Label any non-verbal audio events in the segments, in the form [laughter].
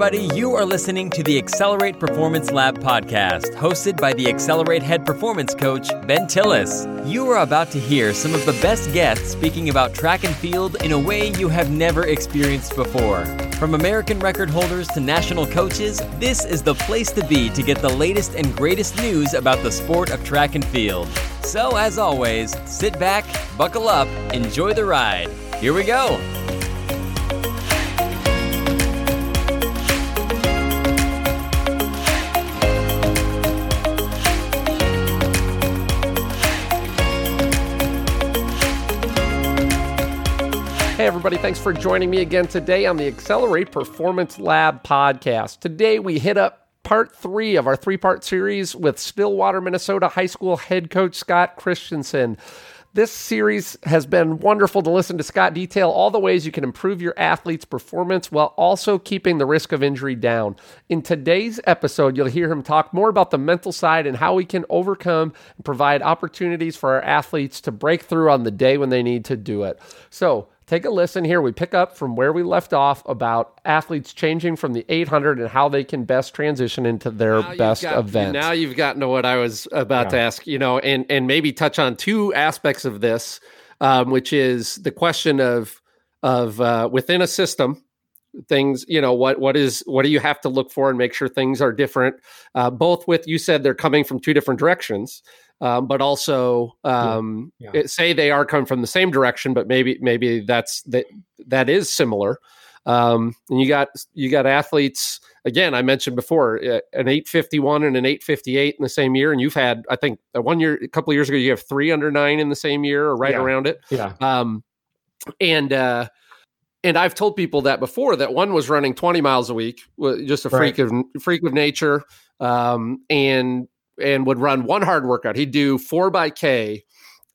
everybody. You are listening to the Accelerate Performance Lab podcast, hosted by the Accelerate head performance coach, Ben Tillis. You are about to hear some of the best guests speaking about track and field in a way you have never experienced before. From American record holders to national coaches, this is the place to be to get the latest and greatest news about the sport of track and field. So, as always, sit back, buckle up, enjoy the ride. Here we go. Hey, everybody, thanks for joining me again today on the Accelerate Performance Lab podcast. Today, we hit up part three of our three part series with Stillwater, Minnesota high school head coach Scott Christensen. This series has been wonderful to listen to Scott detail all the ways you can improve your athlete's performance while also keeping the risk of injury down. In today's episode, you'll hear him talk more about the mental side and how we can overcome and provide opportunities for our athletes to break through on the day when they need to do it. So, take a listen here. We pick up from where we left off about athletes changing from the 800 and how they can best transition into their Now best got- event. Now you've gotten to what I was about to ask, you know, and and maybe touch on two aspects of this, um, which is the question of of uh, within a system things you know what what is what do you have to look for and make sure things are different uh, both with you said they're coming from two different directions um, but also um, Yeah. it- say they are coming from the same direction but maybe maybe that's that that is similar um, and you got you got athletes again i mentioned before uh, an 851 and an 858 in the same year and you've had i think uh, one year a couple of years ago you have three under nine in the same year or right Yeah. around it yeah. um, and uh, and I've told people that before that one was running 20 miles a week, just a freak of freak of nature, um, and and would run one hard workout. He'd do four by K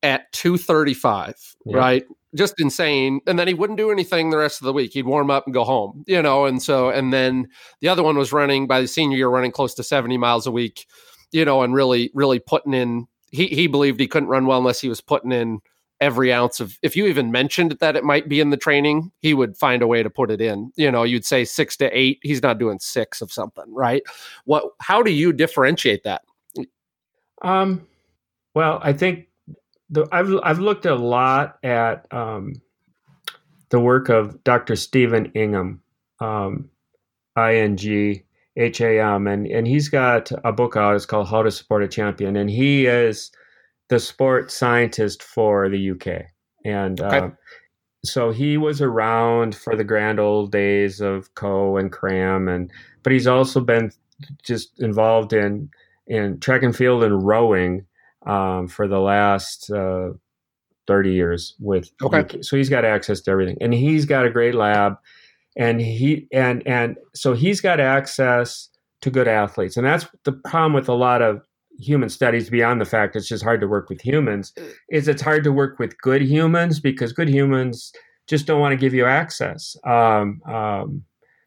at 235, Yeah. right? Just insane. And then he wouldn't do anything the rest of the week. He'd warm up and go home, you know. And so, and then the other one was running by the senior year, running close to 70 miles a week, you know, and really, really putting in. He he believed he couldn't run well unless he was putting in every ounce of if you even mentioned that it might be in the training he would find a way to put it in you know you'd say six to eight he's not doing six of something right what how do you differentiate that Um, well, I think the, I've I've looked a lot at um, the work of Dr. Stephen Ingham, um, I N G H A M, and and he's got a book out. It's called How to Support a Champion, and he is the sport scientist for the UK, and Okay. uh, so he was around for the grand old days of Coe and Cram, and but he's also been just involved in in track and field and rowing um, for the last uh, 30 years with Okay. UK. so he's got access to everything and he's got a great lab and he and and so he's got access to good athletes and that's the problem with a lot of human studies beyond the fact it's just hard to work with humans is it's hard to work with good humans because good humans just don't want to give you access um, um,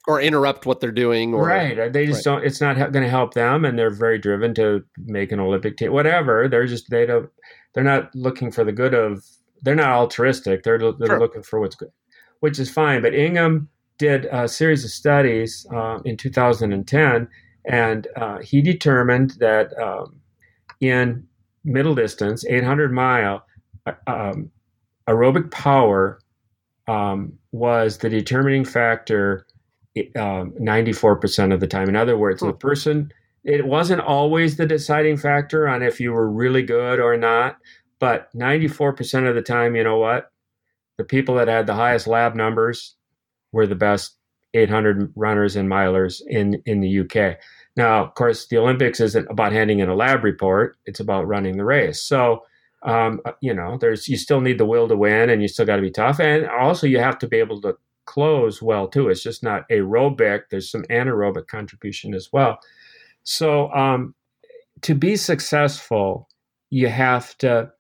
or interrupt what they're doing or right. They just right. don't. It's not going to help them, and they're very driven to make an Olympic team. Whatever. They're just they don't. They're not looking for the good of. They're not altruistic. They're they're Sure. looking for what's good, which is fine. But Ingham did a series of studies um, in 2010, and uh, he determined that um, in middle distance, 800 mile, uh, um, aerobic power um, was the determining factor um, 94% of the time. In other words, the Hmm. person, it wasn't always the deciding factor on if you were really good or not, but 94% of the time, you know what? The people that had the highest lab numbers were the best 800 runners and milers in, in the UK. Now, of course, the Olympics isn't about handing in a lab report, it's about running the race. So, um, you know, there's you still need the will to win, and you still got to be tough, and also you have to be able to close well too. It's just not aerobic. There's some anaerobic contribution as well. So, um, to be successful, you have to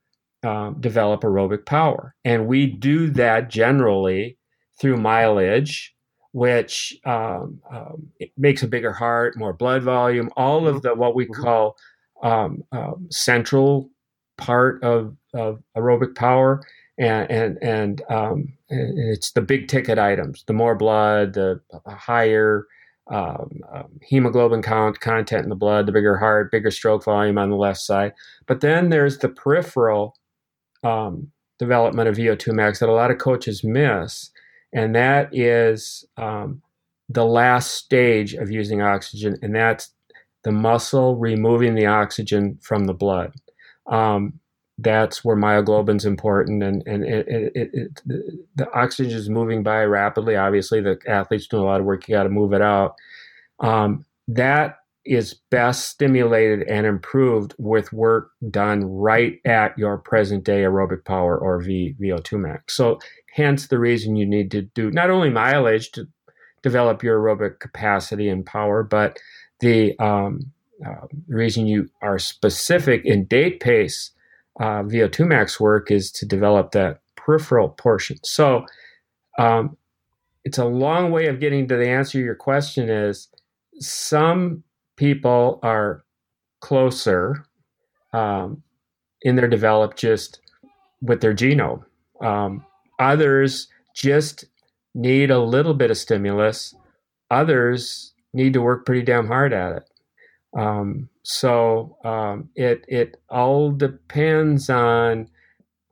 um, develop aerobic power, and we do that generally through mileage, which um, um, it makes a bigger heart, more blood volume, all of the what we Mhm. call um, um, central part of, of aerobic power, and and and, um, and it's the big ticket items. The more blood, the higher um, um, hemoglobin count, content in the blood, the bigger heart, bigger stroke volume on the left side. But then there's the peripheral um, development of VO2 max that a lot of coaches miss, and that is um, the last stage of using oxygen, and that's the muscle removing the oxygen from the blood. Um, that's where myoglobin's important, and and it, it, it, the oxygen is moving by rapidly. Obviously, the athletes doing a lot of work. You got to move it out. Um, that is best stimulated and improved with work done right at your present day aerobic power or v, VO2 max. So, hence the reason you need to do not only mileage to develop your aerobic capacity and power, but the um, uh, reason you are specific in date pace uh, VO2 max work is to develop that peripheral portion. So, um, it's a long way of getting to the answer your question is some people are closer um, in their develop just with their genome. Um, others just need a little bit of stimulus. Others need to work pretty damn hard at it. Um, so um, it it all depends on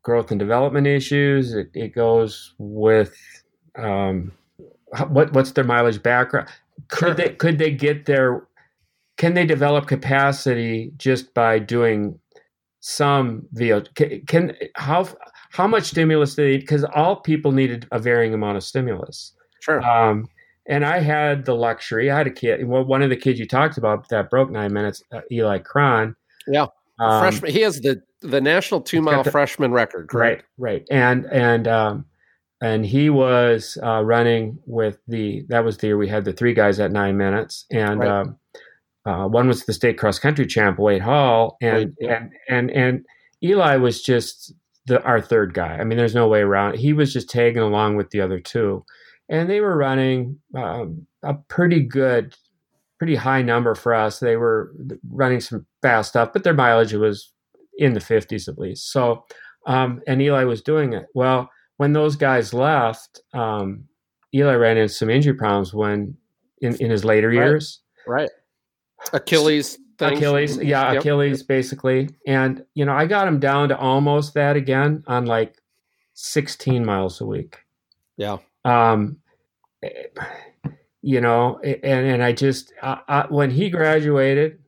growth and development issues. It, it goes with um, what what's their mileage background. Could they could they get their can they develop capacity just by doing some VO? Can, can how how much stimulus they need? Because all people needed a varying amount of stimulus. Sure. Um, and I had the luxury. I had a kid. Well, one of the kids you talked about that broke nine minutes, uh, Eli Krahn. Yeah, um, freshman. He has the the national two mile the, freshman record. Correct? Right, right, and and um, and he was uh, running with the. That was the year we had the three guys at nine minutes, and right. um, uh, one was the state cross country champ Wade Hall, and Wade, yeah. and and and Eli was just the our third guy. I mean, there's no way around. He was just tagging along with the other two, and they were running um, a pretty good, pretty high number for us. They were running some fast stuff, but their mileage was in the 50s at least. So, um, and Eli was doing it well. When those guys left, um, Eli ran into some injury problems when in, in his later right. years. Right. Achilles. Things. Achilles, yeah, yep. Achilles, basically. And you know, I got him down to almost that again on like 16 miles a week. Yeah. Um, you know, and and I just I, I, when he graduated,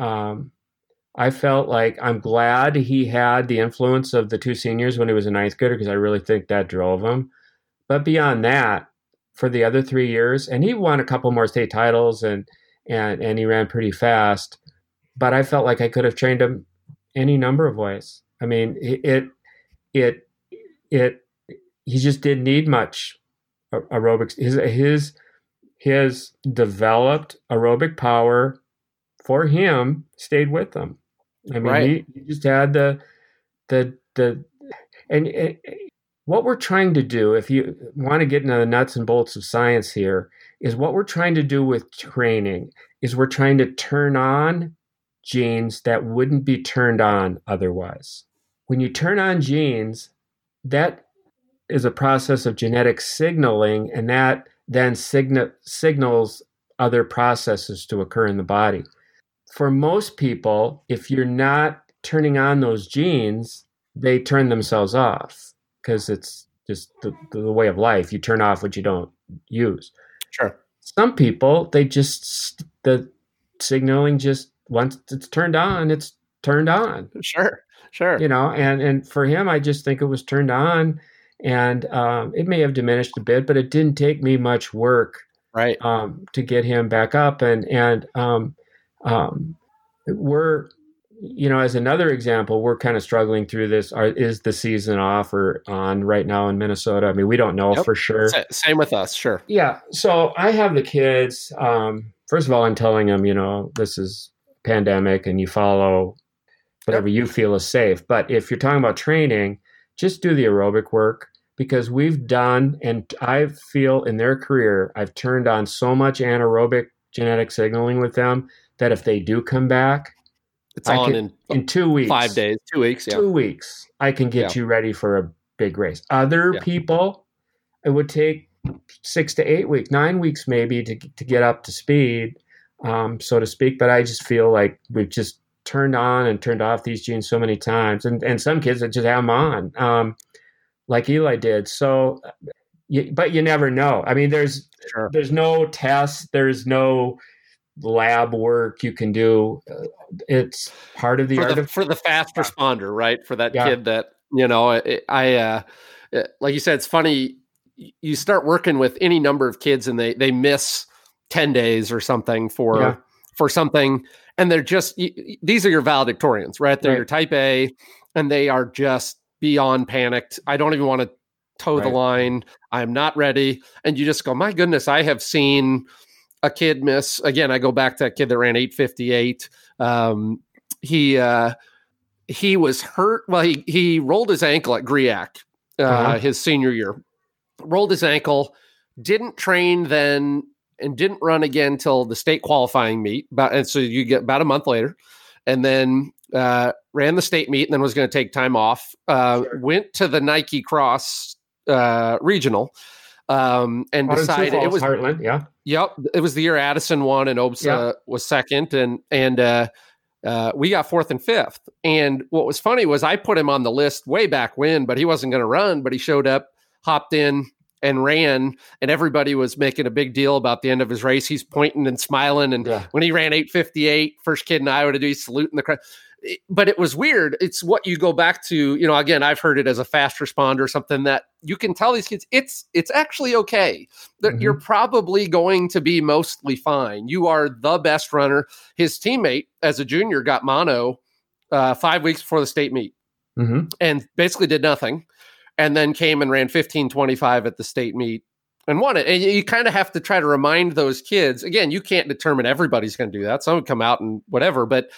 um, I felt like I'm glad he had the influence of the two seniors when he was a ninth grader because I really think that drove him. But beyond that, for the other three years, and he won a couple more state titles and and and he ran pretty fast. But I felt like I could have trained him any number of ways. I mean, it it it he just didn't need much aerobics. His his his developed aerobic power for him stayed with him. I mean, right. he, he, just had the the the and, and what we're trying to do, if you want to get into the nuts and bolts of science here, is what we're trying to do with training is we're trying to turn on genes that wouldn't be turned on otherwise. When you turn on genes, that is a process of genetic signaling, and that then signa- signals other processes to occur in the body. For most people, if you're not turning on those genes, they turn themselves off because it's just the, the way of life. You turn off what you don't use. Sure. Some people, they just, the signaling just, once it's turned on, it's turned on. Sure. Sure. You know, and, and for him, I just think it was turned on and um, it may have diminished a bit, but it didn't take me much work right um, to get him back up. And, and um, um we're, you know, as another example, we're kind of struggling through this. Are, is the season off or on right now in Minnesota? I mean, we don't know yep. for sure. Same with us, sure. Yeah. So I have the kids. Um, first of all, I'm telling them, you know, this is pandemic, and you follow whatever yep. you feel is safe. But if you're talking about training, just do the aerobic work because we've done, and I feel in their career, I've turned on so much anaerobic genetic signaling with them that if they do come back, it's I on can, in, in two weeks, five days, two weeks, yeah. two weeks. I can get yeah. you ready for a big race. Other yeah. people, it would take six to eight weeks, nine weeks maybe to to get up to speed, um, so to speak. But I just feel like we've just turned on and turned off these genes so many times, and and some kids that just have them on, um, like Eli did. So, you, but you never know. I mean, there's sure. there's no test, there's no lab work you can do. Uh, it's part of the for art the, of, for the fast responder, right? For that yeah. kid that you know, I, I uh, like you said, it's funny. You start working with any number of kids, and they they miss ten days or something for yeah. for something, and they're just these are your valedictorians, right? They're right. your type A, and they are just beyond panicked. I don't even want to toe right. the line. I'm not ready. And you just go, my goodness, I have seen a kid miss again. I go back to that kid that ran 858. Um, he uh, he was hurt. Well, he he rolled his ankle at GRIAC uh, uh-huh. his senior year. Rolled his ankle. Didn't train then, and didn't run again till the state qualifying meet. About and so you get about a month later, and then uh, ran the state meet, and then was going to take time off. Uh, sure. Went to the Nike Cross uh, regional um, and decided it was Heartland. Yeah. Yep. It was the year Addison won and Obsa yeah. was second. And, and, uh, uh, we got fourth and fifth. And what was funny was I put him on the list way back when, but he wasn't going to run, but he showed up, hopped in and ran and everybody was making a big deal about the end of his race. He's pointing and smiling. And yeah. when he ran 858, first kid in Iowa to do, he's saluting the crowd but it was weird. It's what you go back to, you know, again, I've heard it as a fast responder, something that you can tell these kids it's it's actually okay. That mm-hmm. you're probably going to be mostly fine. You are the best runner. His teammate as a junior got mono uh, five weeks before the state meet mm-hmm. and basically did nothing. And then came and ran 1525 at the state meet and won it. And you, you kind of have to try to remind those kids again, you can't determine everybody's going to do that. Some would come out and whatever, but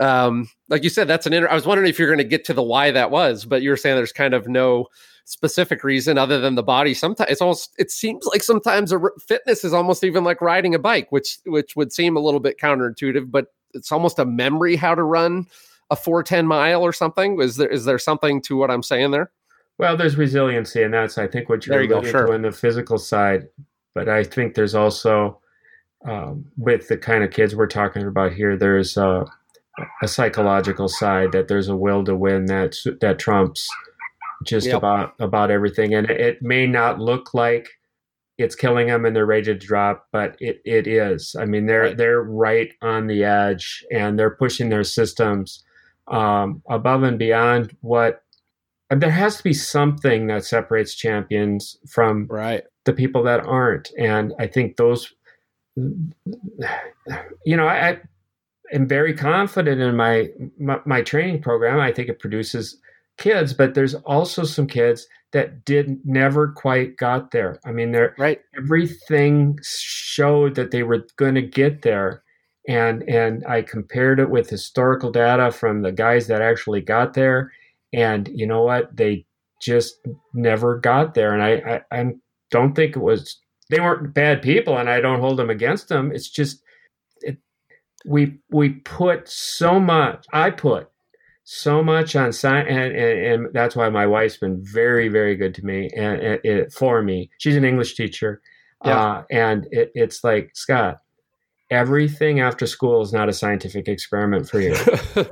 um, like you said, that's an. Inter- I was wondering if you're going to get to the why that was, but you were saying there's kind of no specific reason other than the body. Sometimes it's almost. It seems like sometimes a r- fitness is almost even like riding a bike, which which would seem a little bit counterintuitive, but it's almost a memory how to run a 410 mile or something. Is there is there something to what I'm saying there? Well, there's resiliency, and that's I think what you're looking sure. to in the physical side. But I think there's also um, with the kind of kids we're talking about here, there's uh, a psychological side that there's a will to win that that trumps just yep. about about everything and it may not look like it's killing them and they're ready to drop but it, it is i mean they're right. they're right on the edge and they're pushing their systems um, above and beyond what and there has to be something that separates champions from right the people that aren't and i think those you know I, am very confident in my, my, my training program. I think it produces kids, but there's also some kids that did never quite got there. I mean, they're right. Everything showed that they were going to get there, and and I compared it with historical data from the guys that actually got there, and you know what? They just never got there, and I I, I don't think it was they weren't bad people, and I don't hold them against them. It's just we we put so much i put so much on science and, and, and, that's why my wife's been very very good to me and, and it, for me she's an english teacher yeah. uh, and it, it's like scott everything after school is not a scientific experiment for you. [laughs]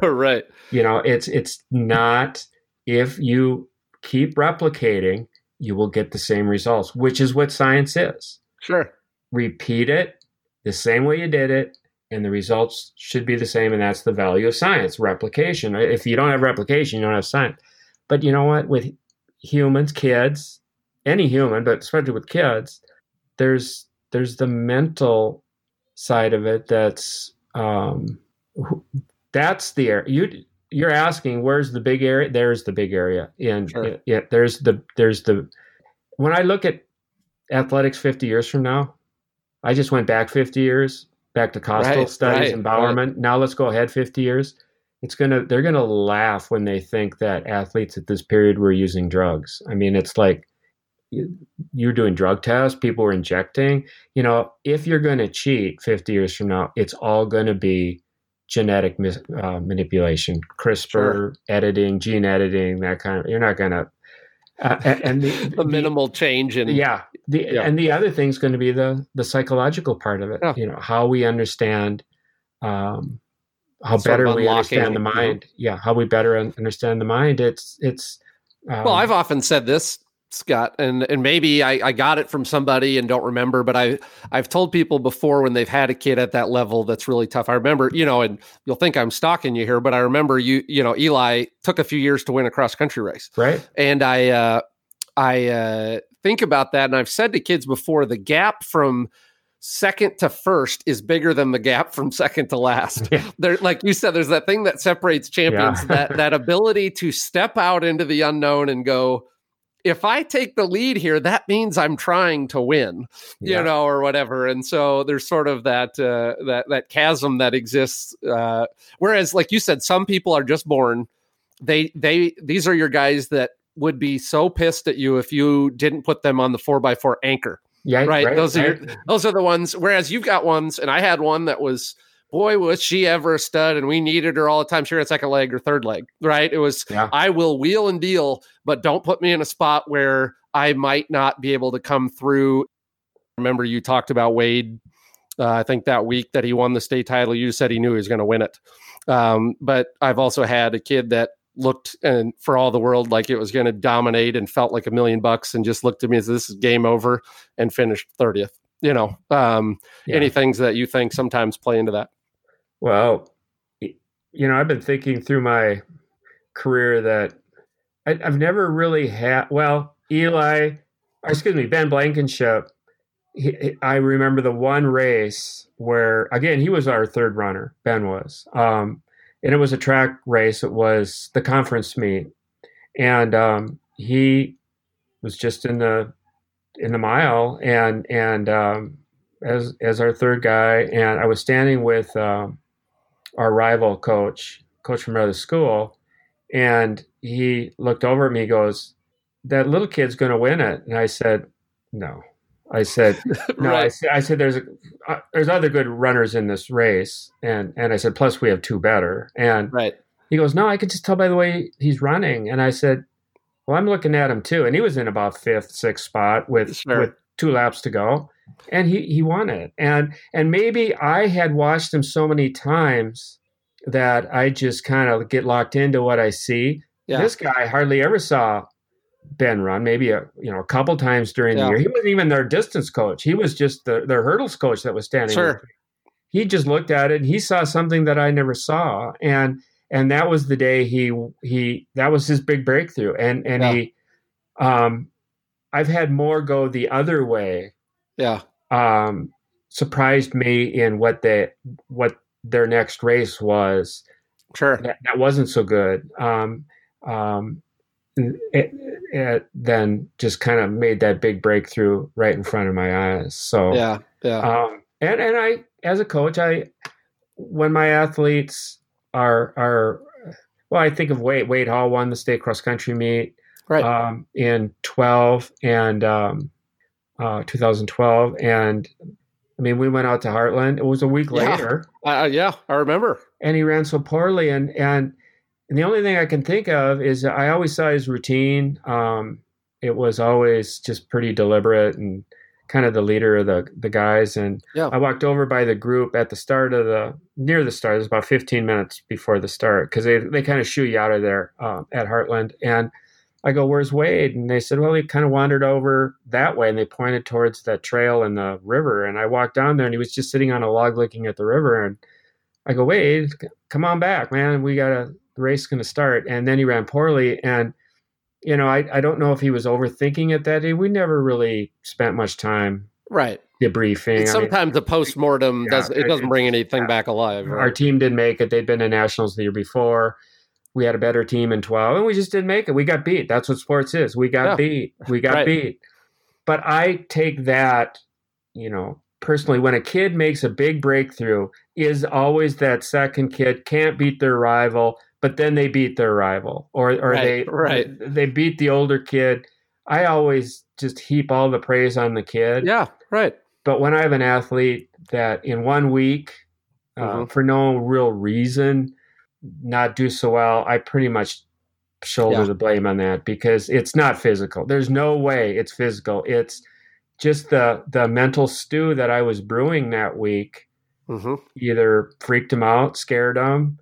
Right. You know it's it's not if you keep replicating you will get the same results which is what science is. Sure. Repeat it the same way you did it and the results should be the same and that's the value of science replication. If you don't have replication you don't have science. But you know what? With humans kids any human but especially with kids there's there's the mental side of it that's um that's the area you you're asking where's the big area there's the big area and sure. yeah there's the there's the when i look at athletics 50 years from now i just went back 50 years back to Costill right, studies, right, empowerment. Right. Now let's go ahead 50 years. It's gonna they're gonna laugh when they think that athletes at this period were using drugs. I mean, it's like you're doing drug tests, people were injecting. You know, if you're going to cheat 50 years from now, it's all going to be genetic mis- uh, manipulation, CRISPR, sure. editing, gene editing, that kind of. You're not going to. uh, and the, the [laughs] minimal change in yeah the Yeah. and the other thing's going to be the the psychological part of it Yeah. you know how we understand um how Sort better we understand the you know. mind yeah how we better un- understand the mind it's it's um, Well, I've often said this, Scott, and and maybe I, I got it from somebody and don't remember, but I I've told people before when they've had a kid at that level that's really tough. I remember, you know, and you'll think I'm stalking you here, but I remember you, you know, Eli took a few years to win a cross country race, right and I uh, I uh, think about that, and I've said to kids before, the gap from second to first is bigger than the gap from second to last. [laughs] Yeah. There, like you said, there's that thing that separates champions, Yeah. that that ability to step out into the unknown and go, if I take the lead here, that means I'm trying to win, you Yeah. know, or whatever. And so there's sort of that uh, that that chasm that exists. Uh, whereas, like you said, some people are just born. They they these are your guys that would be so pissed at you if you didn't put them on the four by four anchor yeah right, those are right. those are the ones whereas you've got ones and i had one that was boy was she ever a stud and we needed her all the time. She had second leg or third leg right? It was Yeah. i will wheel and deal but don't put me in a spot where i might not be able to come through. Remember you talked about wade uh, i think that week that he won the state title you said he knew he was going to win it. Um, but i've also had a kid that looked and for all the world like it was going to dominate and felt like a million bucks and just looked at me as this is game over and finished 30th you know? Um, Yeah. any things that you think sometimes play into that Well, you know, I've been thinking through my career that I, I've never really had. Well, Eli, excuse me, Ben Blankenship. He- I remember the one race where, again, he was our third runner. Ben was, um, and it was a track race. It was the conference meet, and um, he was just in the in the mile, and and um, as as our third guy, and I was standing with. Um, our rival coach, coach from another school, and he looked over at me. Goes, "That little kid's going to win it." And I said, "No." I said, [laughs] "No." I said, I said, "There's a, uh, there's other good runners in this race," and and I said, "Plus, we have two better." And right he goes, "No, I could just tell by the way he's running." And I said, "Well, I'm looking at him too." And he was in about fifth, sixth spot with Sure. with two laps to go, and he he won it. And and maybe I had watched him so many times that I just kind of get locked into what I see. yeah This guy hardly ever saw Ben run. Maybe a you know a couple times during Yeah. the year. He wasn't even their distance coach. He was just the their hurdles coach that was standing. Sure. He just looked at it. and He saw something that I never saw, and and that was the day he he that was his big breakthrough. And and Yeah. he, um, I've had more go the other way. Yeah Um, surprised me in what they what their next race was sure that, that wasn't so good. Um, um, it, it then just kind of made that big breakthrough right in front of my eyes. So, yeah yeah um, and and I, as a coach, I when my athletes are are well, I think of Wade. Wade Hall won the state cross country meet right um, in twelve and um, uh, 2012, and I mean we went out to Heartland. It was a week Yeah. later uh, yeah i remember and he ran so poorly and and and the only thing I can think of is I always saw his routine. Um, it was always just pretty deliberate and kind of the leader of the the guys. And Yeah. I walked over by the group at the start of the near the start. It was about 15 minutes before the start because they they kind of shoo you out of there um, at Heartland. And I go, "Where's Wade?" And they said, "Well, he kind of wandered over that way." And they pointed towards that trail and the river. And I walked down there, and he was just sitting on a log looking at the river. And I go, Wade, come on back, man. We got a the race going to start. And then he ran poorly. And, you know, I, I don't know if he was overthinking it that day. We never really spent much time right debriefing. I mean, sometimes the post-mortem Yeah, does it doesn't bring anything yeah. back alive our team didn't make it. They'd been to nationals the year before. We had a better team in 12 and we just didn't make it. We got beat. That's what sports is. We got Yeah. beat. We got Right. beat. But I take that, you know, personally, when a kid makes a big breakthrough, is always that second kid can't beat their rival, but then they beat their rival or, or Right, they, right. they beat the older kid. I always just heap all the praise on the kid. yeah right But when I have an athlete that in one week, uh, Mhm. for no real reason, not do so well, I pretty much shoulder Yeah. the blame on that because it's not physical. There's no way it's physical. It's just the the mental stew that I was brewing that week hmm either freaked him out, scared him,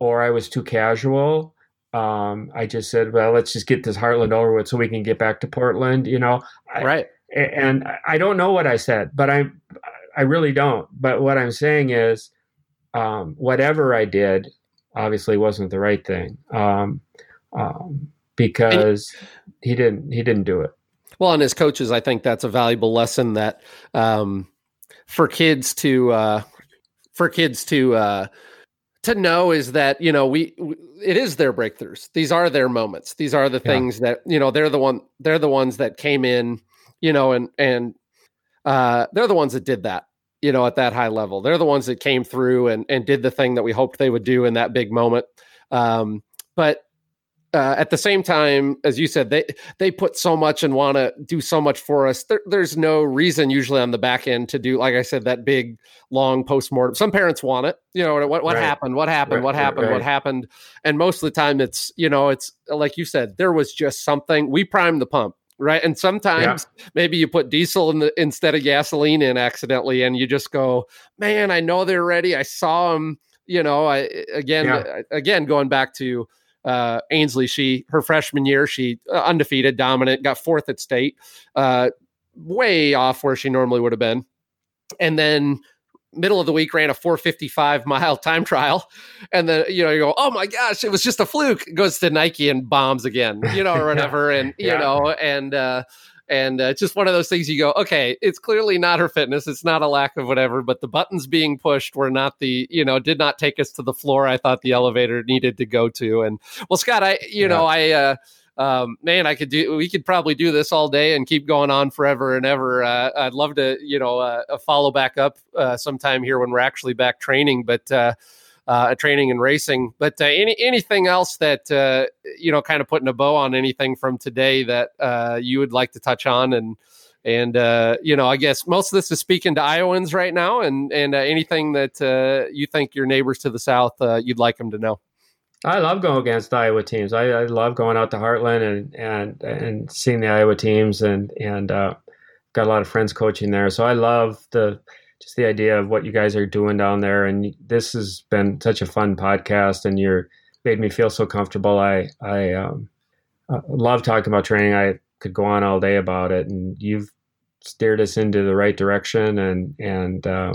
or I was too casual. Um, I just said, "Well, let's just get this Heartland over with, so we can get back to Portland." You know, Right. a- and I- I don't know what I said, but I I really don't. But what I'm saying is, um, whatever I did, obviously wasn't the right thing, um, um, because he didn't he didn't do it. Well, and as coaches, I think that's a valuable lesson that um, for kids to uh, for kids to uh, to know is that you know we, we it is their breakthroughs. These are their moments. These are the Yeah. things that you know they're the one they're the ones that came in, you know, and and uh, they're the ones that did that. You know, at that high level, they're the ones that came through and and did the thing that we hoped they would do in that big moment. Um, but uh, at the same time, as you said, they they put so much and want to do so much for us. There, there's no reason usually on the back end to do, like I said, that big long postmortem. Some parents want it, you know, what what Right. happened, what happened, Right, what right, happened, what happened, and most of the time it's you know it's like you said, there was just something. We primed the pump. Right. And sometimes maybe you put diesel in the instead of gasoline in accidentally and you just go, man, I know they're ready. I saw them, you know, I again Yeah. again going back to uh, Ainsley, she her freshman year, she uh, undefeated, dominant, got fourth at state, uh, way off where she normally would have been, and then middle of the week ran a 455 mile time trial. And then you know you go oh my gosh it was just a fluke. Goes to nike and bombs again you know [laughs] or Yeah. whatever. And you Yeah. know and uh and uh, just one of those things you go okay it's clearly not her fitness. It's not a lack of whatever but the buttons being pushed were not the you know did not take us to the floor i thought the elevator needed to go to. And well scott i you know i uh um, man, I could do. We could probably do this all day and keep going on forever and ever. Uh, I'd love to, you know, uh, uh, follow back up uh, sometime here when we're actually back training, but uh, uh, training and racing. But uh, any anything else that uh, you know, kind of putting a bow on anything from today that uh, you would like to touch on and. And uh, you know, I guess most of this is speaking to Iowans right now, and and uh, anything that uh, you think your neighbors to the south uh, you'd like them to know. I love going against Iowa teams. I, I love going out to Heartland and and and seeing the Iowa teams and and uh, got a lot of friends coaching there. So I love the just the idea of what you guys are doing down there. And this has been such a fun podcast, and you're made me feel so comfortable. I I um, uh, love talking about training. I could go on all day about it, and you've steered us into the right direction, and and uh,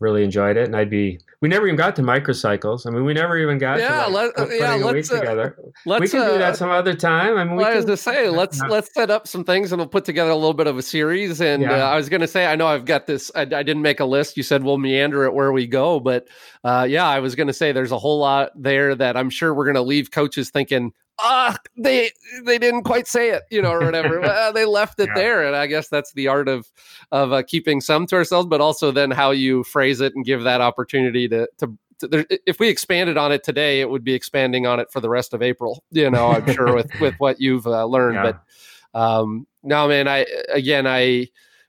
really enjoyed it. And I'd be we never even got to microcycles. I mean, we never even got Yeah, to like, let- uh, yeah, let's, uh, together. Let's we can do uh, that some other time. I mean, we Well, I was can, going to say [laughs] let's Yeah. let's set up some things and we'll put together a little bit of a series. And Yeah. uh, I was going to say I know I've got this. I, I didn't make a list. You said we'll meander it where we go, but uh, yeah, I was going to say there's a whole lot there that I'm sure we're going to leave coaches thinking. Ah, they they didn't quite say it, you know, or whatever. Well, [laughs] they left it Yeah. there, and I guess that's the art of of uh, keeping some to ourselves, but also then how you phrase it and give that opportunity to to. to there, if we expanded on it today, it would be expanding on it for the rest of April. You know, I'm sure with [laughs] with what you've uh, learned. Yeah. But um, no, man, I again, I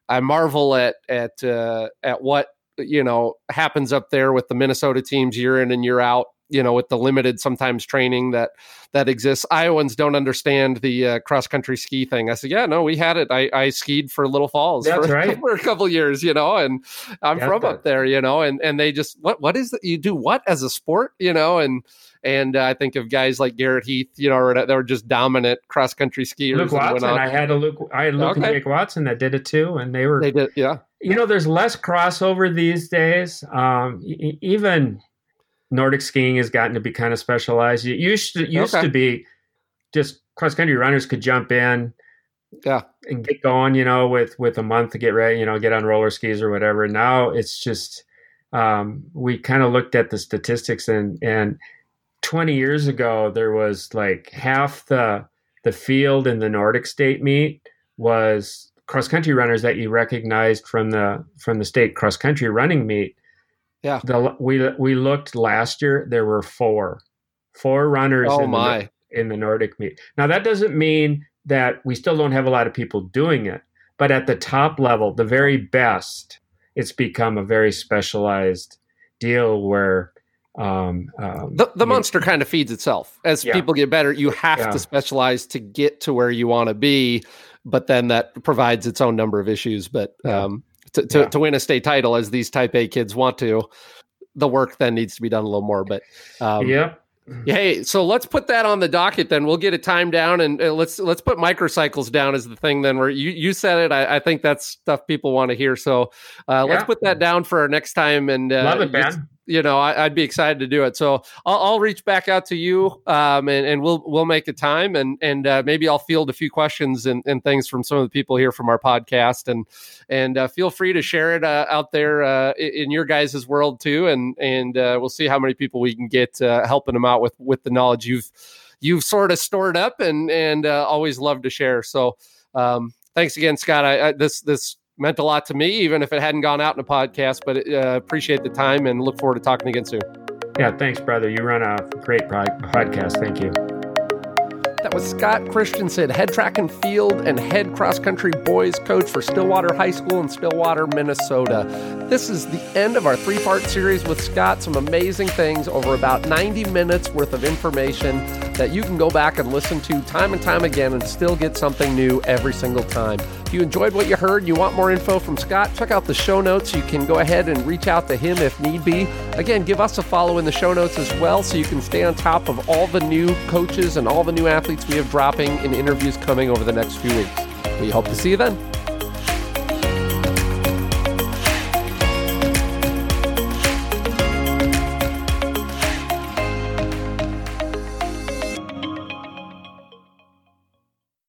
I marvel at at uh, at what you know happens up there with the Minnesota teams year in and year out. You know, with the limited sometimes training that that exists. Iowans don't understand the uh, cross country ski thing. I said, yeah, no, we had it. I, I skied for Little Falls for, [laughs] right. for a couple years, you know, and I'm Got from up there, you know, and and they just what what is that you do what as a sport, you know, and and uh, I think of guys like Garrett Heath, you know, that were just dominant cross country skiers. Luke Watson. on. I had a Luke. I had Luke and Jake Watson that did it too, and they were. They did, yeah. you know, there's less crossover these days. Um, even Nordic skiing has gotten to be kind of specialized. It used to used Okay. to be just cross country runners could jump in Yeah. and get going, you know, with with a month to get ready, you know, get on roller skis or whatever. Now it's just um, we kind of looked at the statistics and and 20 years ago there was like half the the field in the Nordic state meet was cross country runners that you recognized from the from the state cross country running meet. Yeah. The, we we looked last year there were four four runners Oh in the, in the Nordic meet. Now that doesn't mean that we still don't have a lot of people doing it, but at the top level, the very best, it's become a very specialized deal where Um, um, the the monster kind of feeds itself as Yeah. people get better. You have Yeah. to specialize to get to where you want to be, but then that provides its own number of issues. But um, to, to, Yeah. to win a state title, as these Type A kids want to, the work then needs to be done a little more. But um, yep. Hey, so let's put that on the docket then. We'll get a time down and uh, let's let's put microcycles down as the thing then where you, you said it. I, I think that's stuff people want to hear. So uh, let's put that down for our next time. And uh, Love it, Ben. You know, I, I'd be excited to do it. So I'll, I'll reach back out to you um, and, and we'll we'll make a time and and uh, maybe I'll field a few questions and, and things from some of the people here from our podcast. And and uh, feel free to share it uh, out there uh, in your guys' world too. And and uh, we'll see how many people we can get uh, helping them out with with the knowledge you've you've sort of stored up and and always love to share. So um, thanks again scott. I, I this this meant a lot to me even if it hadn't gone out in a podcast but uh, appreciate the time and look forward to talking again soon Yeah, thanks, brother. You run a great pro- podcast. Thank you. That was Scott Christensen, head track and field and head cross country boys coach for Stillwater High School in Stillwater, Minnesota. This is the end of our three part series with Scott. Some amazing things over about 90 minutes worth of information that you can go back and listen to time and time again and still get something new every single time. If you enjoyed what you heard, you want more info from Scott, check out the show notes. You can go ahead and reach out to him if need be. Again, give us a follow in the show notes as well so you can stay on top of all the new coaches and all the new athletes we have dropping in interviews coming over the next few weeks. We hope to see you then.